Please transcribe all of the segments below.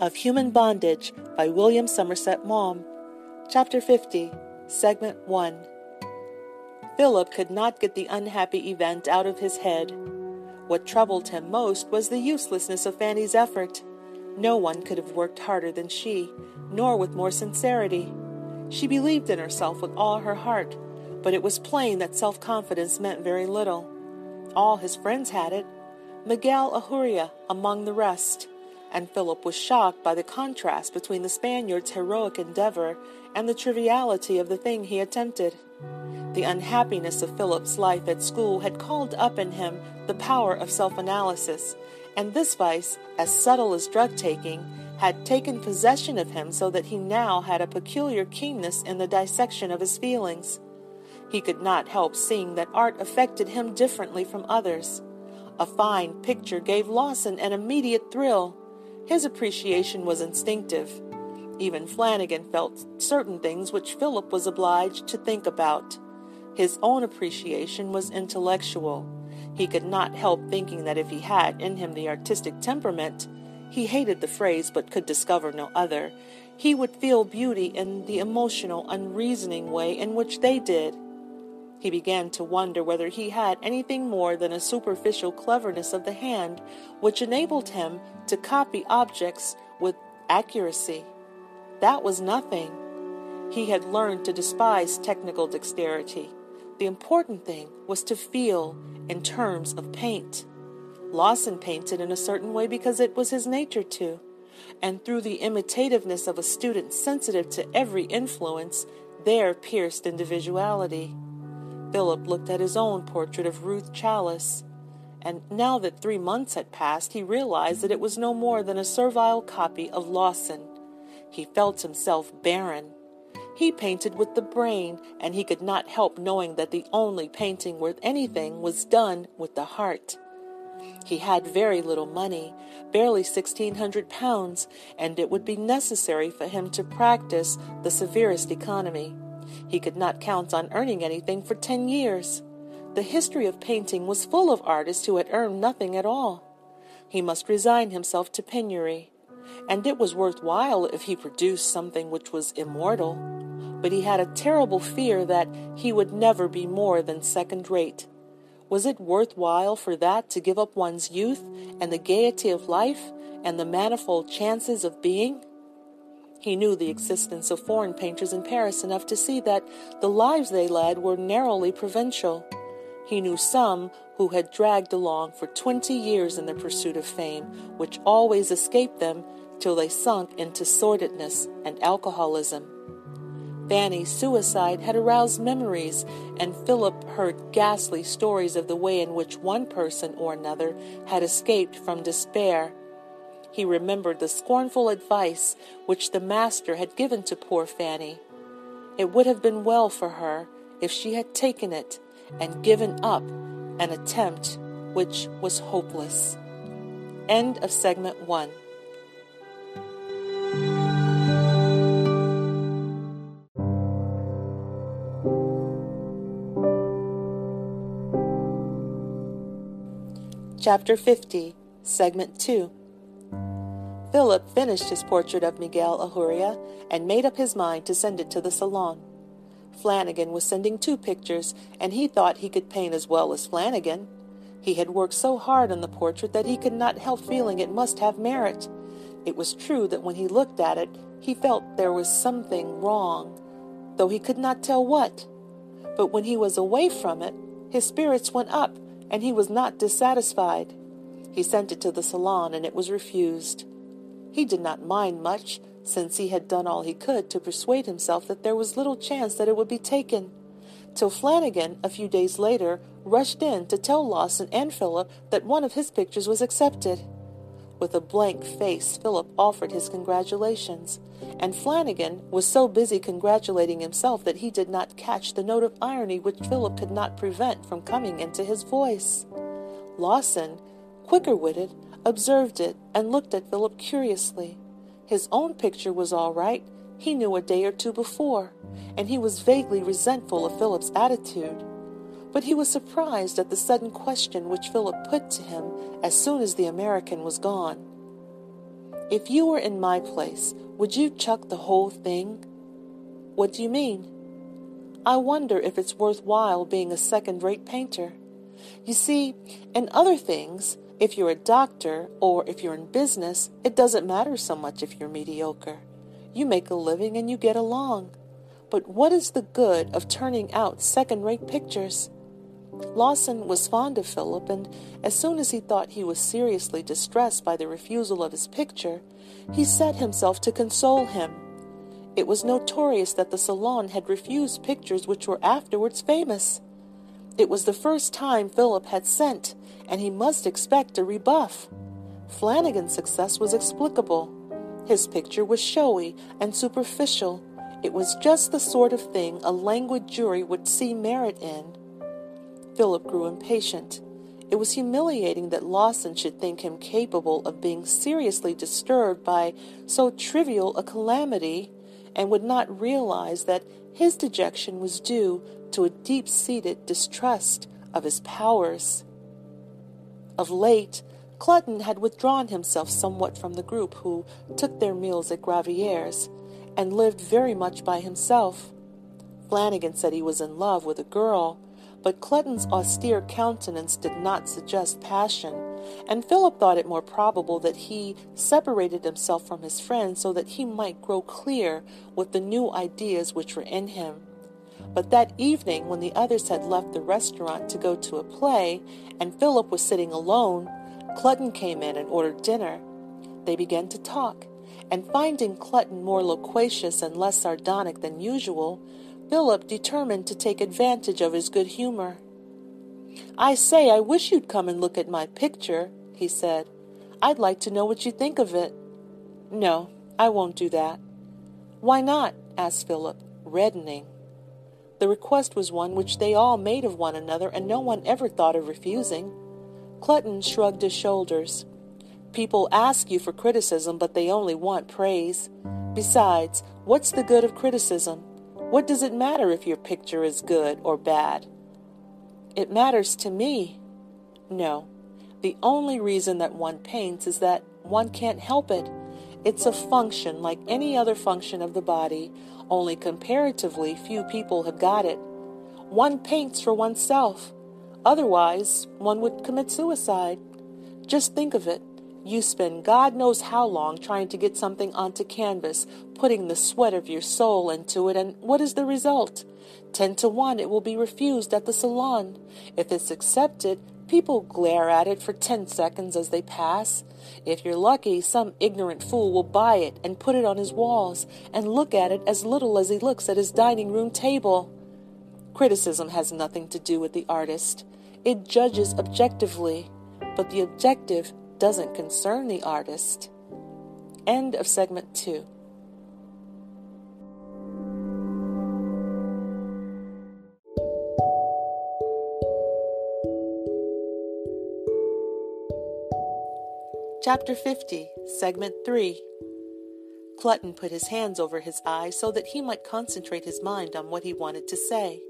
of Human Bondage by William Somerset Maugham. Chapter 50, Segment 1. Philip could not get the unhappy event out of his head. What troubled him most was the uselessness of Fanny's effort. No one could have worked harder than she, nor with more sincerity. She believed in herself with all her heart, but it was plain that self confidence meant very little. All his friends had it, Miguel Ajuria among the rest and Philip was shocked by the contrast between the Spaniard's heroic endeavor and the triviality of the thing he attempted. The unhappiness of Philip's life at school had called up in him the power of self analysis, and this vice, as subtle as drug taking, had taken possession of him so that he now had a peculiar keenness in the dissection of his feelings. He could not help seeing that art affected him differently from others. A fine picture gave Lawson an immediate thrill, his appreciation was instinctive. Even Flanagan felt certain things which Philip was obliged to think about. His own appreciation was intellectual. He could not help thinking that if he had in him the artistic temperament, he hated the phrase but could discover no other, he would feel beauty in the emotional, unreasoning way in which they did. He began to wonder whether he had anything more than a superficial cleverness of the hand which enabled him to copy objects with accuracy. That was nothing. He had learned to despise technical dexterity. The important thing was to feel in terms of paint. Lawson painted in a certain way because it was his nature to, and through the imitativeness of a student sensitive to every influence, there pierced individuality. Philip looked at his own portrait of Ruth Chalice, and now that three months had passed, he realized that it was no more than a servile copy of Lawson. He felt himself barren. He painted with the brain, and he could not help knowing that the only painting worth anything was done with the heart. He had very little money, barely sixteen hundred pounds, and it would be necessary for him to practice the severest economy. He could not count on earning anything for ten years. The history of painting was full of artists who had earned nothing at all. He must resign himself to penury, and it was worth while if he produced something which was immortal. But he had a terrible fear that he would never be more than second rate. Was it worth while for that to give up one's youth and the gaiety of life and the manifold chances of being? He knew the existence of foreign painters in Paris enough to see that the lives they led were narrowly provincial. He knew some who had dragged along for twenty years in the pursuit of fame, which always escaped them till they sunk into sordidness and alcoholism. Fanny's suicide had aroused memories, and Philip heard ghastly stories of the way in which one person or another had escaped from despair he remembered the scornful advice which the master had given to poor Fanny. It would have been well for her if she had taken it and given up an attempt which was hopeless. End of segment one. Chapter 50, Segment 2 Philip finished his portrait of Miguel Ajuria and made up his mind to send it to the salon. Flanagan was sending two pictures, and he thought he could paint as well as Flanagan. He had worked so hard on the portrait that he could not help feeling it must have merit. It was true that when he looked at it, he felt there was something wrong, though he could not tell what. But when he was away from it, his spirits went up, and he was not dissatisfied. He sent it to the salon, and it was refused. He did not mind much, since he had done all he could to persuade himself that there was little chance that it would be taken, till Flanagan, a few days later, rushed in to tell Lawson and Philip that one of his pictures was accepted. With a blank face, Philip offered his congratulations, and Flanagan was so busy congratulating himself that he did not catch the note of irony which Philip could not prevent from coming into his voice. Lawson, quicker witted, observed it, and looked at Philip curiously. His own picture was all right, he knew a day or two before, and he was vaguely resentful of Philip's attitude. But he was surprised at the sudden question which Philip put to him as soon as the American was gone. If you were in my place, would you chuck the whole thing? What do you mean? I wonder if it's worthwhile being a second rate painter. You see, in other things, if you're a doctor or if you're in business, it doesn't matter so much if you're mediocre. You make a living and you get along. But what is the good of turning out second rate pictures? Lawson was fond of Philip, and as soon as he thought he was seriously distressed by the refusal of his picture, he set himself to console him. It was notorious that the Salon had refused pictures which were afterwards famous. It was the first time Philip had sent, and he must expect a rebuff. Flanagan's success was explicable. His picture was showy and superficial. It was just the sort of thing a languid jury would see merit in. Philip grew impatient. It was humiliating that Lawson should think him capable of being seriously disturbed by so trivial a calamity and would not realize that his dejection was due to a deep seated distrust of his powers. Of late, Clutton had withdrawn himself somewhat from the group who took their meals at Gravier's, and lived very much by himself. Flanagan said he was in love with a girl but Clutton's austere countenance did not suggest passion, and Philip thought it more probable that he separated himself from his friend so that he might grow clear with the new ideas which were in him. But that evening, when the others had left the restaurant to go to a play, and Philip was sitting alone, Clutton came in and ordered dinner. They began to talk, and finding Clutton more loquacious and less sardonic than usual, Philip determined to take advantage of his good humor. I say, I wish you'd come and look at my picture, he said. I'd like to know what you think of it. No, I won't do that. Why not? asked Philip, reddening. The request was one which they all made of one another, and no one ever thought of refusing. Clutton shrugged his shoulders. People ask you for criticism, but they only want praise. Besides, what's the good of criticism? What does it matter if your picture is good or bad? It matters to me. No, the only reason that one paints is that one can't help it. It's a function like any other function of the body, only comparatively few people have got it. One paints for oneself. Otherwise, one would commit suicide. Just think of it. You spend God knows how long trying to get something onto canvas, putting the sweat of your soul into it, and what is the result? Ten to one, it will be refused at the salon. If it's accepted, people glare at it for ten seconds as they pass. If you're lucky, some ignorant fool will buy it and put it on his walls and look at it as little as he looks at his dining room table. Criticism has nothing to do with the artist. It judges objectively, but the objective doesn't concern the artist. End of segment two. Chapter 50, Segment 3 Clutton put his hands over his eyes so that he might concentrate his mind on what he wanted to say.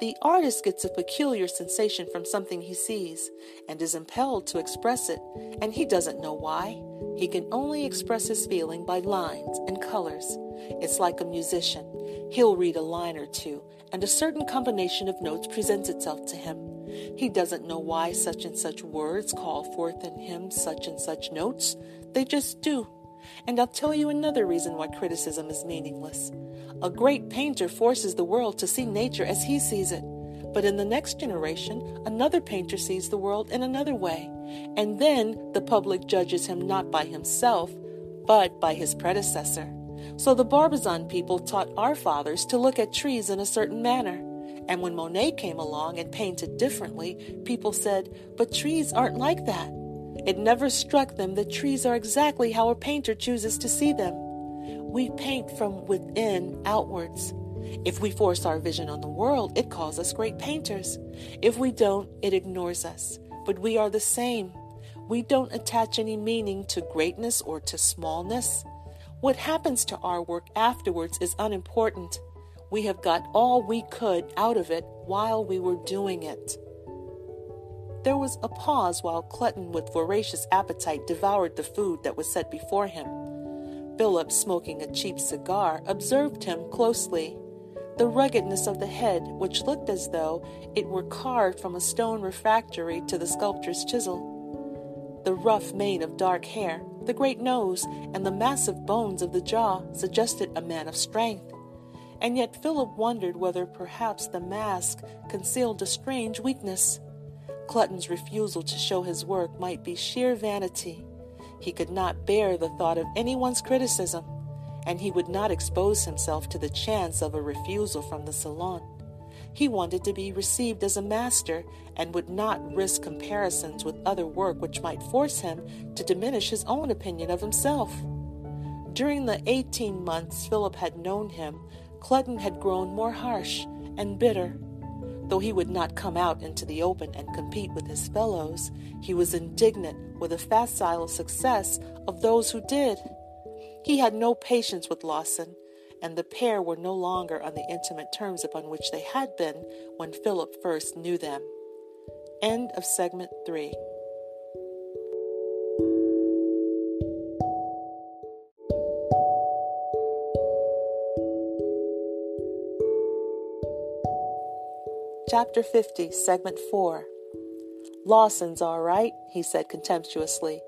The artist gets a peculiar sensation from something he sees and is impelled to express it, and he doesn't know why. He can only express his feeling by lines and colors. It's like a musician. He'll read a line or two, and a certain combination of notes presents itself to him. He doesn't know why such and such words call forth in him such and such notes. They just do. And I'll tell you another reason why criticism is meaningless. A great painter forces the world to see nature as he sees it. But in the next generation, another painter sees the world in another way. And then the public judges him not by himself, but by his predecessor. So the Barbizon people taught our fathers to look at trees in a certain manner. And when Monet came along and painted differently, people said, But trees aren't like that. It never struck them that trees are exactly how a painter chooses to see them. We paint from within outwards. If we force our vision on the world, it calls us great painters. If we don't, it ignores us. But we are the same. We don't attach any meaning to greatness or to smallness. What happens to our work afterwards is unimportant. We have got all we could out of it while we were doing it. There was a pause while Clutton, with voracious appetite, devoured the food that was set before him. Philip, smoking a cheap cigar, observed him closely. The ruggedness of the head, which looked as though it were carved from a stone refractory to the sculptor's chisel. The rough mane of dark hair, the great nose, and the massive bones of the jaw suggested a man of strength. And yet Philip wondered whether perhaps the mask concealed a strange weakness. Clutton's refusal to show his work might be sheer vanity. He could not bear the thought of anyone's criticism, and he would not expose himself to the chance of a refusal from the salon. He wanted to be received as a master and would not risk comparisons with other work which might force him to diminish his own opinion of himself. During the eighteen months Philip had known him, Clutton had grown more harsh and bitter Though he would not come out into the open and compete with his fellows, he was indignant with the facile success of those who did. He had no patience with Lawson, and the pair were no longer on the intimate terms upon which they had been when Philip first knew them. End of segment 3. Chapter 50, Segment 4. Lawson's all right, he said contemptuously.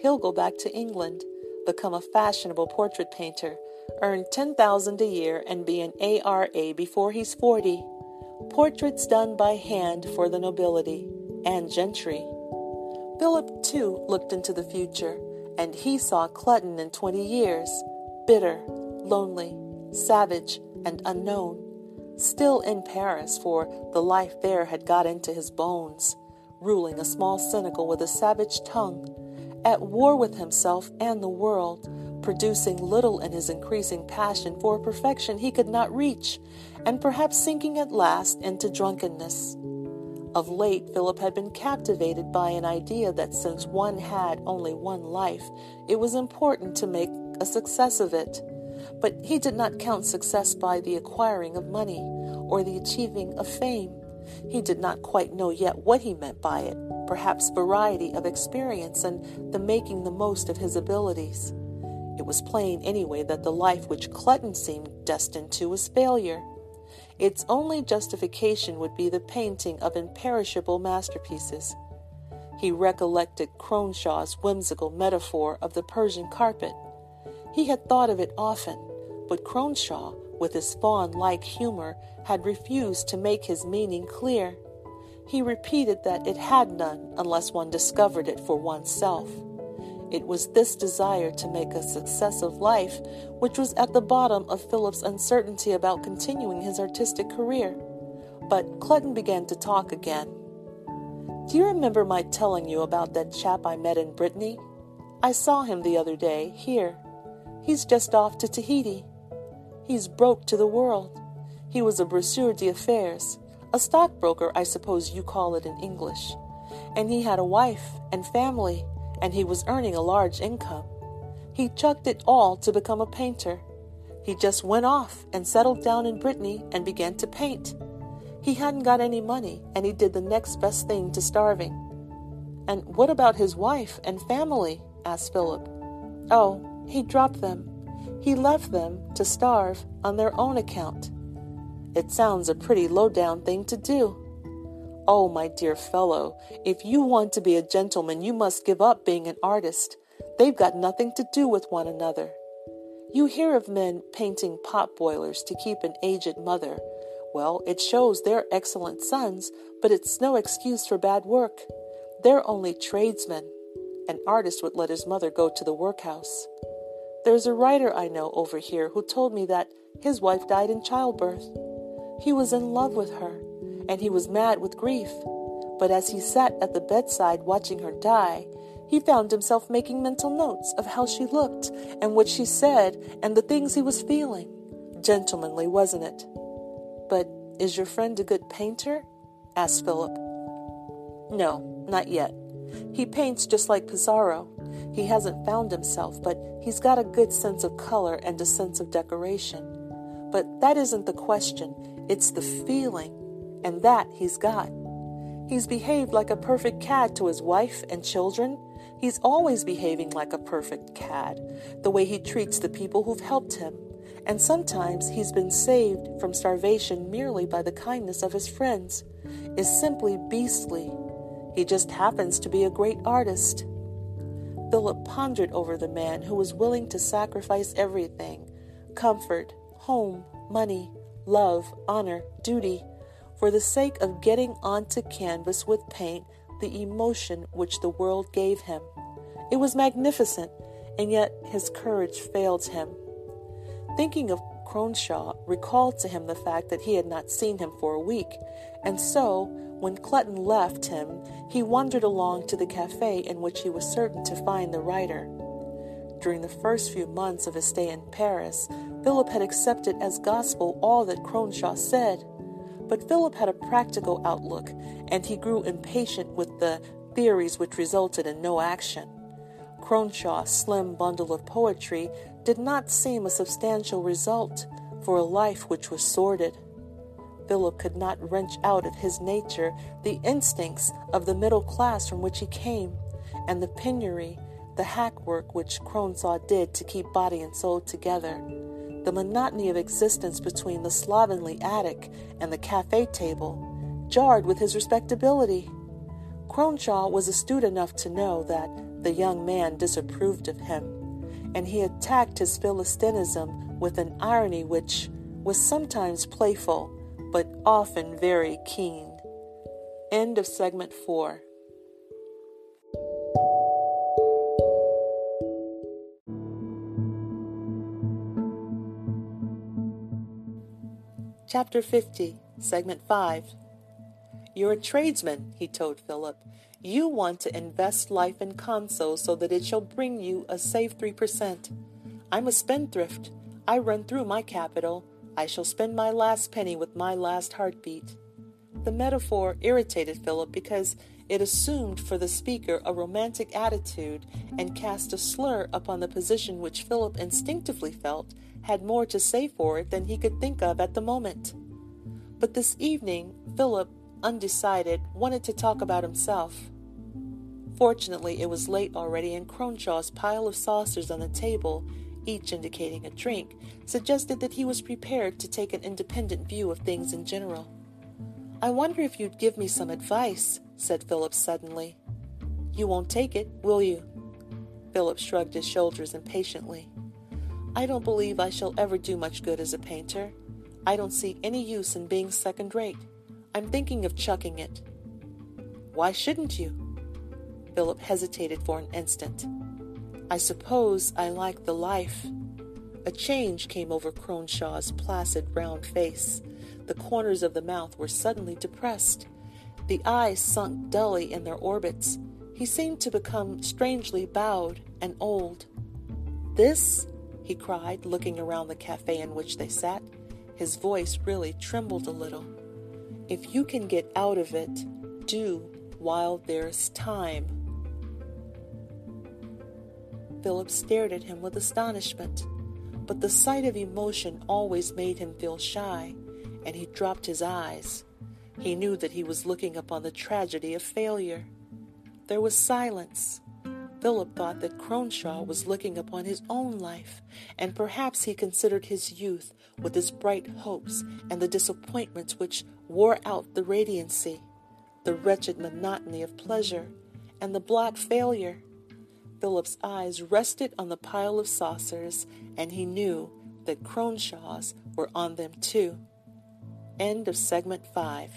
He'll go back to England, become a fashionable portrait painter, earn 10000 a year, and be an ARA before he's 40. Portraits done by hand for the nobility and gentry. Philip, too, looked into the future, and he saw Clutton in 20 years, bitter, lonely, savage, and unknown still in Paris, for the life there had got into his bones, ruling a small cénacle with a savage tongue, at war with himself and the world, producing little in his increasing passion for a perfection he could not reach, and perhaps sinking at last into drunkenness. Of late, Philip had been captivated by an idea that since one had only one life, it was important to make a success of it. But he did not count success by the acquiring of money or the achieving of fame. He did not quite know yet what he meant by it, perhaps variety of experience and the making the most of his abilities. It was plain anyway that the life which Clutton seemed destined to was failure. Its only justification would be the painting of imperishable masterpieces. He recollected Cronshaw's whimsical metaphor of the Persian carpet. He had thought of it often, but Cronshaw, with his faun like humor, had refused to make his meaning clear. He repeated that it had none unless one discovered it for oneself. It was this desire to make a success of life which was at the bottom of Philip's uncertainty about continuing his artistic career. But Clutton began to talk again. Do you remember my telling you about that chap I met in Brittany? I saw him the other day, here. He's just off to Tahiti. He's broke to the world. He was a brasseur d'affaires, a stockbroker, I suppose you call it in English. And he had a wife and family, and he was earning a large income. He chucked it all to become a painter. He just went off and settled down in Brittany and began to paint. He hadn't got any money, and he did the next best thing to starving. And what about his wife and family? asked Philip. Oh, he dropped them. He left them to starve on their own account. It sounds a pretty low down thing to do. Oh, my dear fellow, if you want to be a gentleman, you must give up being an artist. They've got nothing to do with one another. You hear of men painting pot boilers to keep an aged mother. Well, it shows they're excellent sons, but it's no excuse for bad work. They're only tradesmen. An artist would let his mother go to the workhouse. There's a writer I know over here who told me that his wife died in childbirth. He was in love with her, and he was mad with grief. But as he sat at the bedside watching her die, he found himself making mental notes of how she looked and what she said and the things he was feeling. Gentlemanly, wasn't it? But is your friend a good painter? asked Philip. No, not yet. He paints just like Pissarro. He hasn't found himself, but he's got a good sense of color and a sense of decoration. But that isn't the question, it's the feeling, and that he's got. He's behaved like a perfect cad to his wife and children. He's always behaving like a perfect cad, the way he treats the people who've helped him. And sometimes he's been saved from starvation merely by the kindness of his friends. Is simply beastly. He just happens to be a great artist. Philip pondered over the man who was willing to sacrifice everything comfort, home, money, love, honor, duty for the sake of getting onto canvas with paint the emotion which the world gave him. It was magnificent, and yet his courage failed him. Thinking of Cronshaw recalled to him the fact that he had not seen him for a week, and so, when Clutton left him, he wandered along to the cafe in which he was certain to find the writer. During the first few months of his stay in Paris, Philip had accepted as gospel all that Cronshaw said. But Philip had a practical outlook, and he grew impatient with the theories which resulted in no action. Cronshaw's slim bundle of poetry did not seem a substantial result for a life which was sordid. Philip could not wrench out of his nature the instincts of the middle class from which he came, and the penury, the hack work which Cronshaw did to keep body and soul together the monotony of existence between the slovenly attic and the cafe table jarred with his respectability. Cronshaw was astute enough to know that the young man disapproved of him, and he attacked his Philistinism with an irony which was sometimes playful, but often very keen. End of segment 4. Chapter 50, Segment 5. You're a tradesman, he told Philip. You want to invest life in consols so that it shall bring you a safe 3%. I'm a spendthrift. I run through my capital. I shall spend my last penny with my last heartbeat. The metaphor irritated Philip because it assumed for the speaker a romantic attitude and cast a slur upon the position which Philip instinctively felt had more to say for it than he could think of at the moment. But this evening, Philip, undecided, wanted to talk about himself. Fortunately, it was late already, and Cronshaw's pile of saucers on the table, each indicating a drink, suggested that he was prepared to take an independent view of things in general. I wonder if you'd give me some advice, said Philip suddenly. You won't take it, will you? Philip shrugged his shoulders impatiently. I don't believe I shall ever do much good as a painter. I don't see any use in being second rate. I'm thinking of chucking it. Why shouldn't you? Philip hesitated for an instant. I suppose I like the life. A change came over Cronshaw's placid round face. The corners of the mouth were suddenly depressed. The eyes sunk dully in their orbits. He seemed to become strangely bowed and old. This he cried, looking around the cafe in which they sat. His voice really trembled a little. If you can get out of it, do while there's time. Philip stared at him with astonishment, but the sight of emotion always made him feel shy, and he dropped his eyes. He knew that he was looking upon the tragedy of failure. There was silence. Philip thought that Cronshaw was looking upon his own life, and perhaps he considered his youth with its bright hopes and the disappointments which wore out the radiancy, the wretched monotony of pleasure, and the black failure. Philip's eyes rested on the pile of saucers, and he knew that Cronshaw's were on them too. End of segment 5.